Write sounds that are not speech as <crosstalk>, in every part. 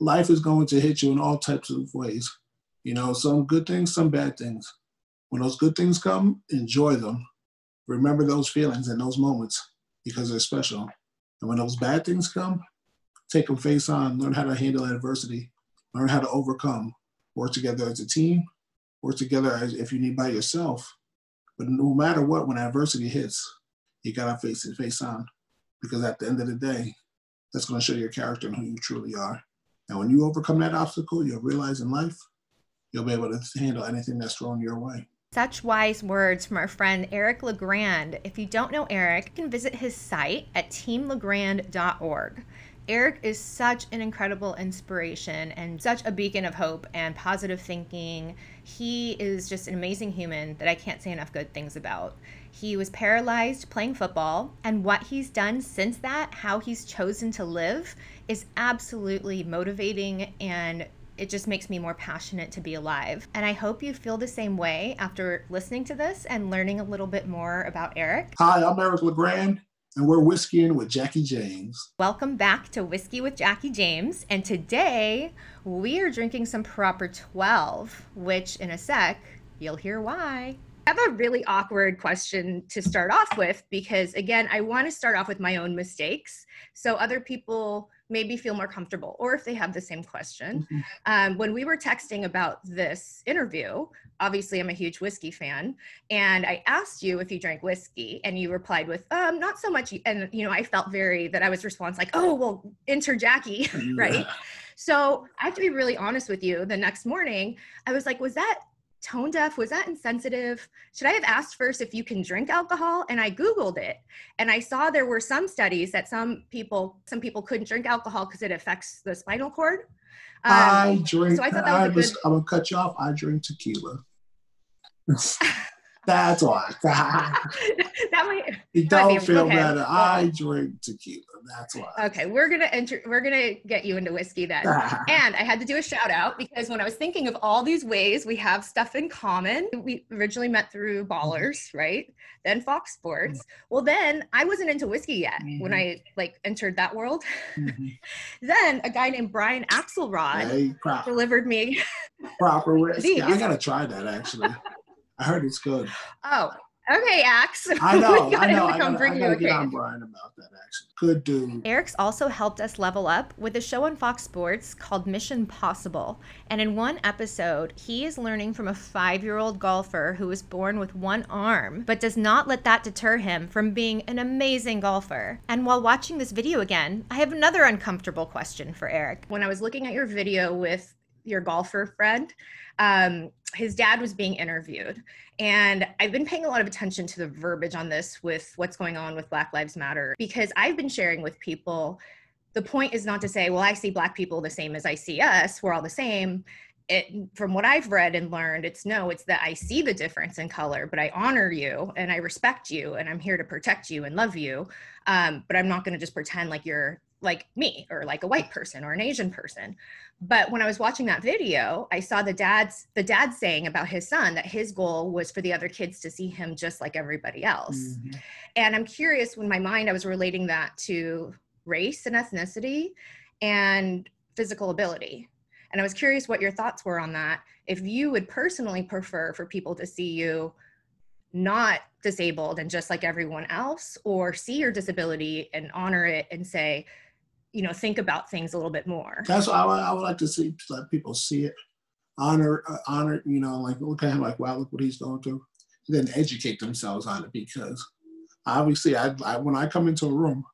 life is going to hit you in all types of ways. You know, some good things, some bad things. When those good things come, enjoy them. Remember those feelings and those moments because they're special. And when those bad things come, take them face on, learn how to handle adversity, learn how to overcome, work together as a team, work together as if you need by yourself. But no matter what, when adversity hits, you gotta face it face on. Because at the end of the day, that's gonna show your character and who you truly are. And when you overcome that obstacle, you'll realize in life, you'll be able to handle anything that's thrown your way. Such wise words from our friend Eric LeGrand. If you don't know Eric, you can visit his site at teamlegrand.org. Eric is such an incredible inspiration and such a beacon of hope and positive thinking. He is just an amazing human that I can't say enough good things about. He was paralyzed playing football, and what he's done since that, how he's chosen to live, is absolutely motivating and it just makes me more passionate to be alive. And I hope you feel the same way after listening to this and learning a little bit more about Eric. Hi, I'm Eric LeGrand and we're whiskeying with Jackie James. Welcome back to Whiskey with Jackie James. And today we are drinking some Proper 12, which in a sec, you'll hear why. I have a really awkward question to start off with because, again, I want to start off with my own mistakes so other people maybe feel more comfortable or if they have the same question. Mm-hmm. Um, when we were texting about this interview, obviously I'm a huge whiskey fan, and I asked you if you drank whiskey, and you replied with, um, not so much. And, you know, I felt very that I was response like, oh, well, enter Jackie, <laughs> right? <laughs> So I have to be really honest with you. The next morning, I was like, was that tone deaf was that insensitive? Should i have asked first if you can drink alcohol? And i googled it and i saw there were some studies that some people some people couldn't drink alcohol because it affects the spinal cord. Um, i drink so i thought that was, I was good... i'm gonna cut you off. I drink tequila <laughs> <laughs> That's why. <laughs> that might. You don't might feel okay. better. I drink tequila. That's why. Okay, we're gonna enter. We're gonna get you into whiskey then. <laughs> and I had to do a shout out because when I was thinking of all these ways we have stuff in common, we originally met through Ballers, right? Then Fox Sports. Well, then I wasn't into whiskey yet mm-hmm. when I like entered that world. Mm-hmm. <laughs> then a guy named Brian Axelrod hey, delivered me proper whiskey. I gotta try that actually. I heard it's good. Oh, okay, Axe. <laughs> I know. I know. I gotta, I gotta get on Brian about that. Actually, good dude. Eric's also helped us level up with a show on Fox Sports called Mission Possible, and in one episode, he is learning from a five-year-old golfer who was born with one arm, but does not let that deter him from being an amazing golfer. And while watching this video again, I have another uncomfortable question for Eric. When I was looking at your video with your golfer friend, um, his dad was being interviewed. And I've been paying a lot of attention to the verbiage on this with what's going on with Black Lives Matter because I've been sharing with people the point is not to say, well, I see Black people the same as I see us, we're all the same. It, from what I've read and learned, it's no, it's that I see the difference in color, but I honor you and I respect you and I'm here to protect you and love you. Um, but I'm not going to just pretend like you're like me or like a white person or an Asian person. But when I was watching that video, I saw the dad's the dad saying about his son that his goal was for the other kids to see him just like everybody else. Mm-hmm. And I'm curious when my mind I was relating that to race and ethnicity and physical ability. And I was curious what your thoughts were on that. If you would personally prefer for people to see you not disabled and just like everyone else, or see your disability and honor it and say, you know think about things a little bit more. That's what i, would, I would like to see let people see it honor uh, honor you know like look at him like wow look what he's going through. And then educate themselves on it because obviously I, I when i come into a room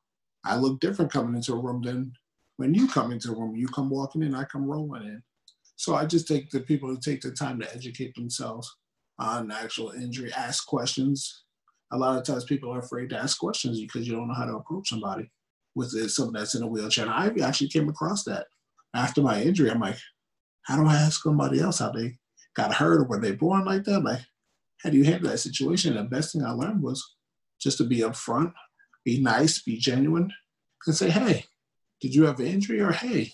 i look different coming into a room than when you come into a room. You come walking in i come rolling in. So i just take the people to take the time to educate themselves on actual injury ask questions. A lot of times people are afraid to ask questions because you don't know how to approach somebody with someone that's in a wheelchair. And I actually came across that after my injury. I'm like, how do I ask somebody else how they got hurt or were they born like that? Like, how do you handle that situation? And the best thing I learned was just to be upfront, be nice, be genuine, and say, hey, did you have an injury? Or hey,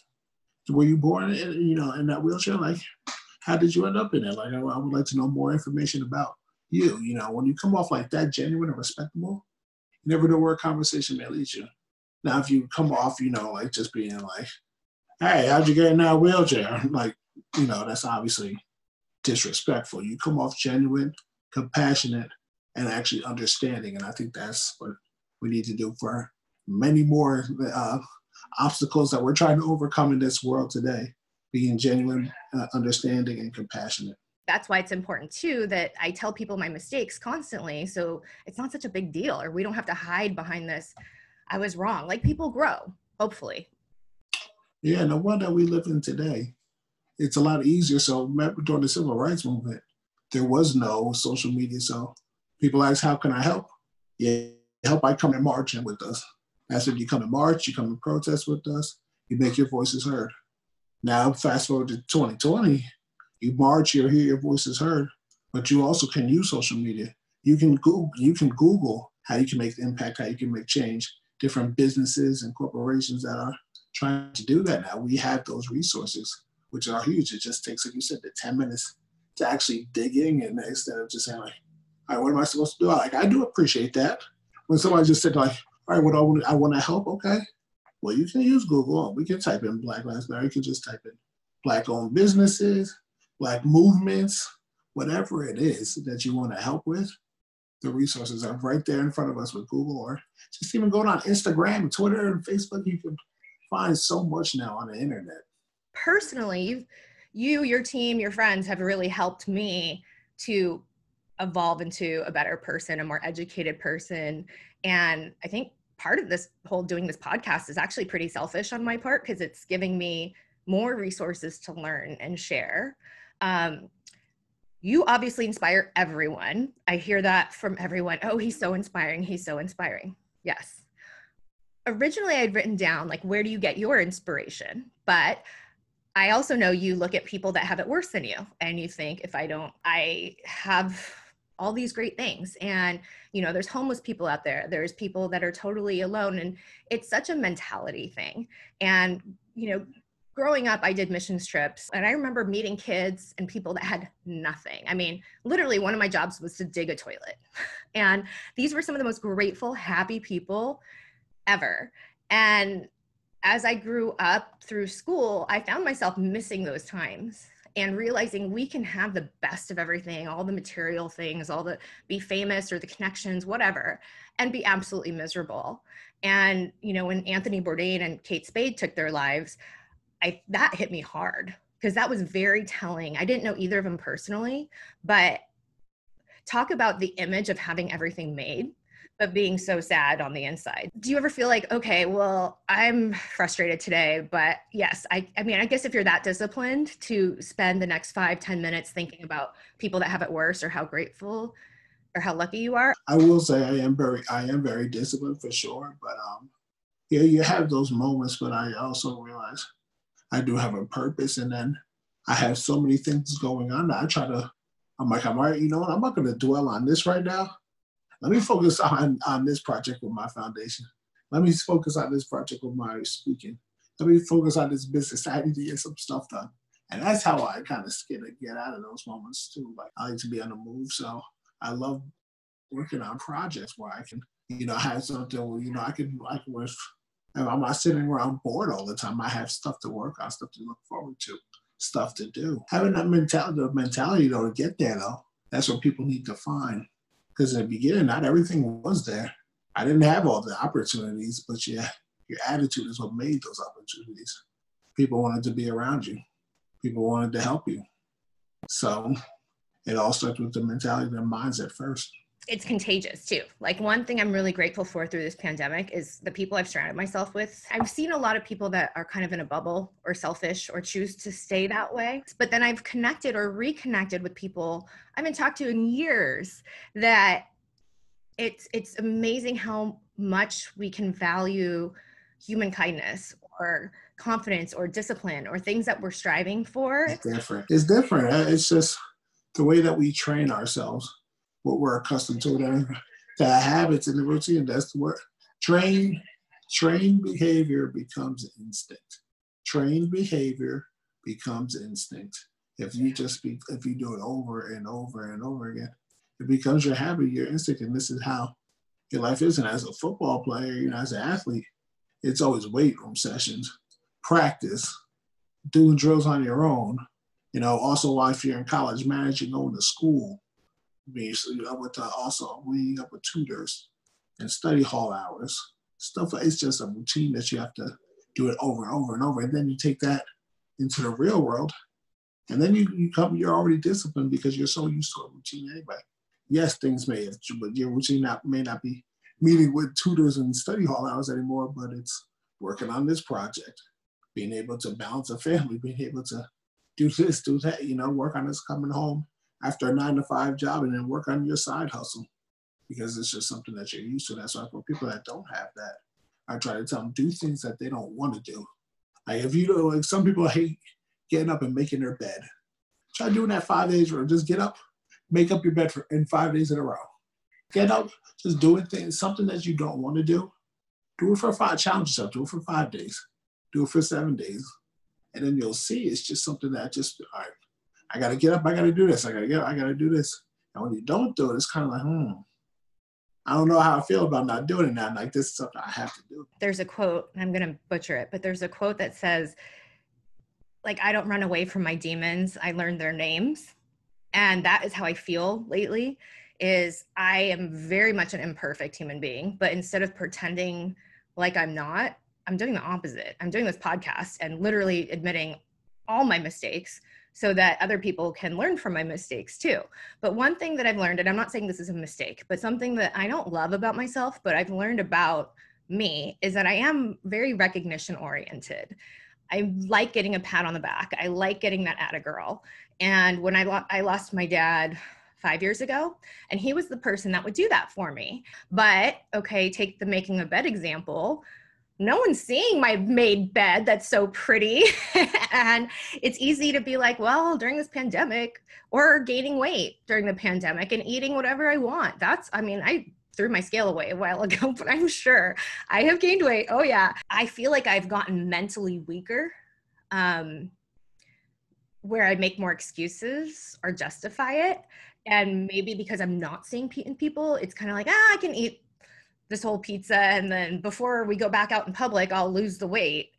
were you born in, you know, in that wheelchair? Like, how did you end up in it? Like, I, I would like to know more information about you. You know, when you come off like that, genuine and respectable, you never know where a conversation may lead you. Now, if you come off, you know, like just being like, hey, how'd you get in that wheelchair? <laughs> Like, you know, that's obviously disrespectful. You come off genuine, compassionate, and actually understanding. And I think that's what we need to do for many more uh, obstacles that we're trying to overcome in this world today. Being genuine, uh, understanding, and compassionate. That's why it's important too that I tell people my mistakes constantly. So it's not such a big deal, or we don't have to hide behind this. I was wrong. Like people grow, hopefully. Yeah, one that we live in today, it's a lot easier. So during the civil rights movement, there was no social media. So people ask, how can I help? Yeah, help by coming and marching with us. That's when you come and march, you come and protest with us, you make your voices heard. Now, fast forward to 2020, you march, you hear your voices heard, but you also can use social media. You can Google, you can Google how you can make the impact, how you can make change. Different businesses and corporations that are trying to do that now. We have those resources, which are huge. It just takes, like you said, the 10 minutes to actually dig in and instead of just saying like, all right, what am I supposed to do? Like, I do appreciate that. When somebody just said like, all right, what I want, I want to help. Okay, well, you can use Google. We can type in Black Lives Matter. You can just type in Black-owned businesses, Black movements, whatever it is that you want to help with. The resources are right there in front of us with Google, or just even going on Instagram, Twitter, and Facebook. You can find so much now on the internet. Personally, you, your team, your friends have really helped me to evolve into a better person, a more educated person. And I think part of this whole doing this podcast is actually pretty selfish on my part because it's giving me more resources to learn and share. Um, you obviously inspire everyone. I hear that from everyone. Oh, he's so inspiring. He's so inspiring. Yes. Originally, I'd written down, like, where do you get your inspiration? But I also know you look at people that have it worse than you and you think, if I don't, I have all these great things and you know there's homeless people out there there's people that are totally alone and it's such a mentality thing and you know growing up i did missions trips and i remember meeting kids and people that had nothing. I mean literally one of my jobs was to dig a toilet. <laughs> And these were some of the most grateful happy people ever. And as i grew up through school i found myself missing those times and realizing we can have the best of everything, all the material things, all the be famous or the connections, whatever, and be absolutely miserable. And you know, when Anthony Bourdain and Kate Spade took their lives, I that hit me hard because that was very telling. I didn't know either of them personally, but talk about the image of having everything made but being so sad on the inside. Do you ever feel like, okay, well, I'm frustrated today, but yes, I, I mean, I guess if you're that disciplined to spend the next five, ten minutes thinking about people that have it worse or how grateful or how lucky you are. I will say I am very, I am very disciplined for sure, but um, yeah, you have those moments, but I also realize I do have a purpose, and then I have so many things going on. That I try to, I'm like, I'm all right, you know what? I'm not going to dwell on this right now let me focus <laughs> on, on this project with my foundation. Let me focus on this project with my speaking. Let me focus on this business. <laughs> I need to get some stuff done. And that's how I kind of and get out of those moments too. Like I like to be on the move. So I love working on projects where I can, you know, have something where, you know, I can, I can work. I'm not sitting around bored all the time. I have stuff to work on, stuff to look forward to, stuff to do. Having that mentality, the mentality though, to get there though, that's what people need to find because in the beginning, not everything was there. I didn't have all the opportunities, but yeah, your attitude is what made those opportunities. People wanted to be around you. People wanted to help you. So it all starts with the mentality and mindset first it's contagious too. Like one thing I'm really grateful for through this pandemic is the people I've surrounded myself with. I've seen a lot of people that are kind of in a bubble or selfish or choose to stay that way. But then I've connected or reconnected with people I haven't talked to in years that it's it's amazing how much we can value human kindness or confidence or discipline or things that we're striving for. It's different. It's different. It's just the way that we train ourselves what we're accustomed to, the habits and the routine. That's the word. Train, trained behavior becomes instinct. Trained behavior becomes instinct. If you just if you do it over and over and over again, it becomes your habit, your instinct, and this is how your life is. And as a football player, you know, as an athlete, it's always weight room sessions, practice, doing drills on your own. You know, also while if you're in college, managing going to school, basically up with uh, also meeting up with tutors and study hall hours. Stuff like it's just a routine that you have to do it over and over and over. And then you take that into the real world. And then you, you come, you're already disciplined because you're so used to a routine anyway. Yes, things may have, but your routine not, may not be meeting with tutors and study hall hours anymore, but it's working on this project, being able to balance a family, being able to do this, do that, you know, work on this coming home after a nine to five job and then work on your side hustle because it's just something that you're used to. That's why for people that don't have that, I try to tell them do things that they don't want to do. Like if you know, like some people hate getting up and making their bed. Try doing that five days or just get up, make up your bed for in five days in a row. Get up, just doing things, something that you don't want to do. Do it for five, challenge yourself, do it for five days, do it for seven days. And then you'll see it's just something that just, all right, I gotta get up, I gotta do this, I gotta get up, I gotta do this. And when you don't do it, it's kind of like, hmm, I don't know how I feel about not doing it now. Like this is something I have to do. There's a quote, I'm gonna butcher it, but there's a quote that says, like, I don't run away from my demons, I learn their names. And that is how I feel lately is I am very much an imperfect human being, but instead of pretending like I'm not, I'm doing the opposite. I'm doing this podcast and literally admitting all my mistakes so that other people can learn from my mistakes too. But one thing that I've learned, and I'm not saying this is a mistake, but something that I don't love about myself, but I've learned about me is that I am very recognition oriented. I like getting a pat on the back. I like getting that at a girl. And when I, lo- I lost my dad five years ago, and he was the person that would do that for me. But okay, take the making a bed example no one's seeing my made bed that's so pretty. <laughs> and it's easy to be like, well, during this pandemic or gaining weight during the pandemic and eating whatever I want. That's, I mean, I threw my scale away a while <laughs> ago, but I'm sure I have gained weight. Oh, yeah. I feel like I've gotten mentally weaker. Um, where I make more excuses or justify it. And maybe because I'm not seeing people, it's kind of like, ah, I can eat this whole pizza and then before we go back out in public i'll lose the weight.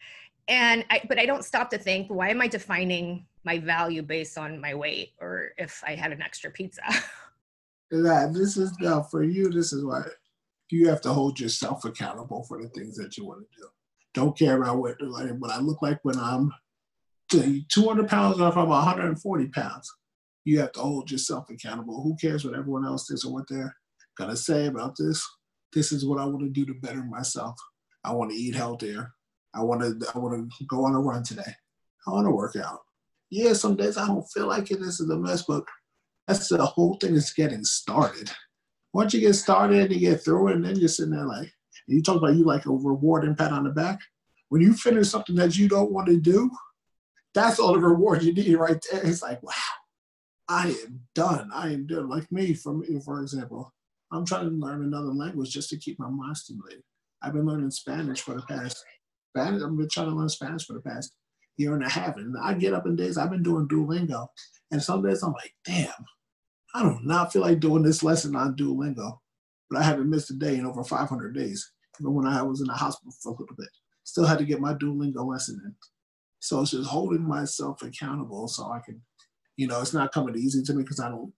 And I, but i don't stop to think why am i defining my value based on my weight or if i had an extra pizza? <laughs> That this is now for you this is why you have to hold yourself accountable for the things that you want to do. Don't care about what, like, what i look like when i'm 200 pounds or if i'm 140 pounds. You have to hold yourself accountable. Who cares what everyone else is or what they're gonna say about this this is what I want to do to better myself. I want to eat healthier. I want to I want to go on a run today. I want to work out. Yeah, some days I don't feel like it. This is a mess, but that's the whole thing is getting started. Once you get started, and you get through it, and then you're sitting there like, you talk about you like a reward and pat on the back. When you finish something that you don't want to do, that's all the reward you need right there. It's like, wow, I am done. I am done. Like me, for me, for example, I'm trying to learn another language just to keep my mind stimulated. I've been learning Spanish for the past, Spanish, I've been trying to learn Spanish for the past year and a half. And I get up in days, I've been doing Duolingo. And some days I'm like, damn, I do not feel like doing this lesson on Duolingo. But I haven't missed a day in over 500 days, even when I was in the hospital for a little bit. Still had to get my Duolingo lesson in. So it's just holding myself accountable so I can, you know, it's not coming easy to me because I don't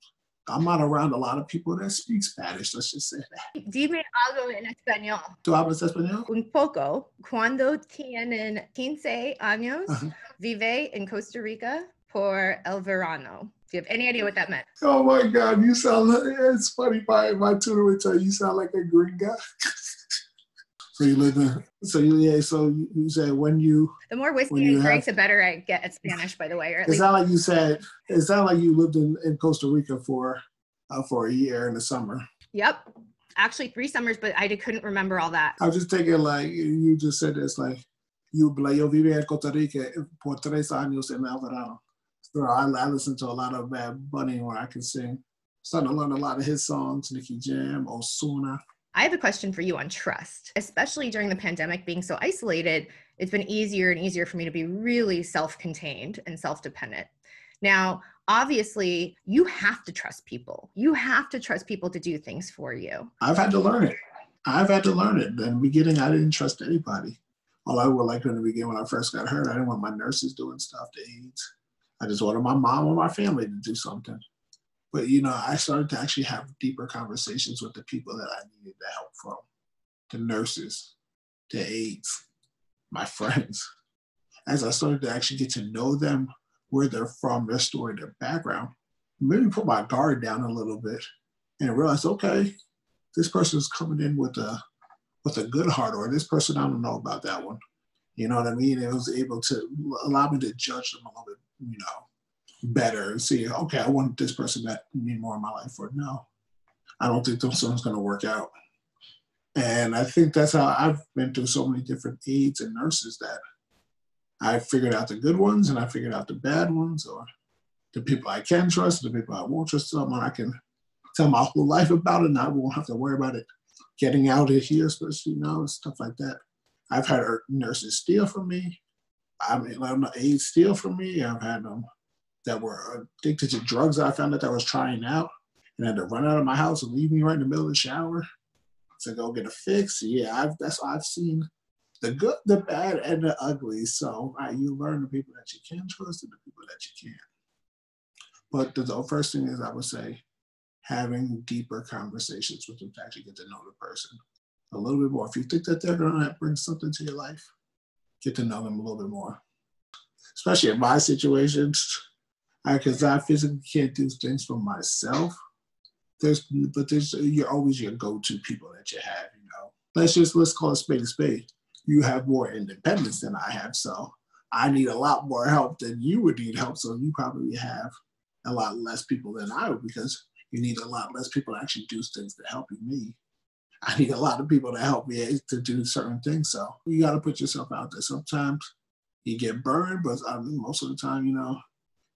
I'm not around a lot of people that speak Spanish, let's just say that. <laughs> Dime algo en español. ¿Tú hablas español? Un poco. Cuando tienen 15 años, uh-huh. vive en Costa Rica por el verano. Do you have any idea what that meant? Oh my God, you sound like, it's funny. My, my tutor would tell you, you sound like a gringa. <laughs> So you live in, so you, yeah, so you, you say when you. The more whiskey you drink, the better I get at Spanish, by the way. Or it's not like you said, it's not like you lived in, in Costa Rica for, uh, for a year in the summer. Yep. Actually, three summers, but I couldn't remember all that. I was just thinking, like, you just said this, like, you, like, yo vive en Costa Rica por tres años en el verano. So I, I listen to a lot of Bad Bunny where I can sing. Starting to learn a lot of his songs, Nicky Jam, Ozuna. I have a question for you on trust, especially during the pandemic being so isolated. It's been easier and easier for me to be really self contained and self dependent. Now, obviously, you have to trust people. You have to trust people to do things for you. I've had to learn it. I've had to learn it. In the beginning, I didn't trust anybody. all I would like in the beginning when I first got hurt, I didn't want my nurses doing stuff to aides. I just wanted my mom or my family to do something. But you know, I started to actually have deeper conversations with the people that I needed the help from, the nurses, the aides, my friends. As I started to actually get to know them, where they're from, their story, their background, maybe put my guard down a little bit and realize, okay, this person is coming in with a with a good heart, or this person I don't know about that one. You know what I mean? It was able to allow me to judge them a little bit, you know, better and see, okay, I want this person to need more in my life, or no, I don't think this one's going to work out. And I think that's how I've been through so many different aides and nurses that I figured out the good ones and I figured out the bad ones, or the people I can trust, the people I won't trust, someone I can tell my whole life about it and I won't have to worry about it getting out of here, especially know, stuff like that. I've had er, nurses steal from me. I mean, I'm not aides steal from me. I've had them that were addicted to drugs. I found out that I was trying out and had to run out of my house and leave me right in the middle of the shower to go get a fix. Yeah, I've, that's I've seen the good, the bad, and the ugly. So you learn the people that you can trust and the people that you can't. But the, the first thing is, I would say, having deeper conversations with them to actually get to know the person a little bit more. If you think that they're going to bring something to your life, get to know them a little bit more. Especially in my situations, because I, I, physically can't do things for myself. There's, but there's you're always your go-to people that you have. You know, let's just let's call a spade a spade. You have more independence than I have, so I need a lot more help than you would need help. So you probably have a lot less people than I would because you need a lot less people to actually do things to help you. Me, I need a lot of people to help me to do certain things. So you got to put yourself out there. Sometimes you get burned, but I mean, most of the time, you know,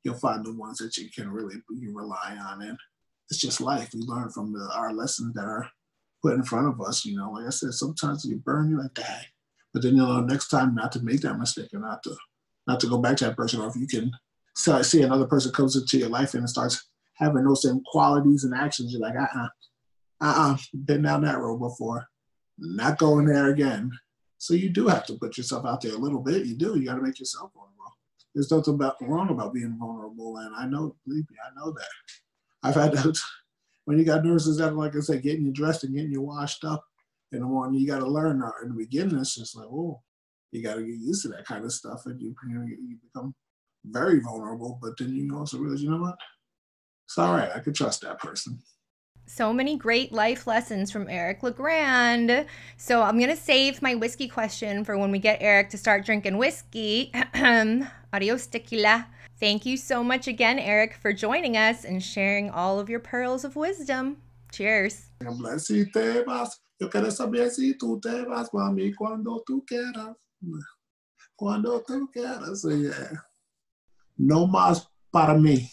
you'll find the ones that you can really you rely on. And it's just life. We learn from the, our lessons that are put in front of us. You know, like I said, sometimes you burn, you're like, dang. But then you know, next time not to make that mistake and not to not to go back to that person. Or if you can see another person comes into your life and starts having those same qualities and actions, you're like, uh-uh, uh-uh, been down that road before. Not going there again. So you do have to put yourself out there a little bit. You do. You got to make yourself vulnerable. There's nothing about, wrong about being vulnerable, and I know, believe me, I know that. I've had that <laughs> when you got nurses that, like I said, getting you dressed and getting you washed up in the morning. You got to learn. In the beginning, it's just like, oh, you got to get used to that kind of stuff, and you you become very vulnerable. But then you also realize, you know what? It's all right. I could trust that person. So many great life lessons from Eric LeGrand. So I'm going to save my whiskey question for when we get Eric to start drinking whiskey. <clears throat> Adios, tequila. Thank you so much again, Eric, for joining us and sharing all of your pearls of wisdom. Cheers. No más para mí.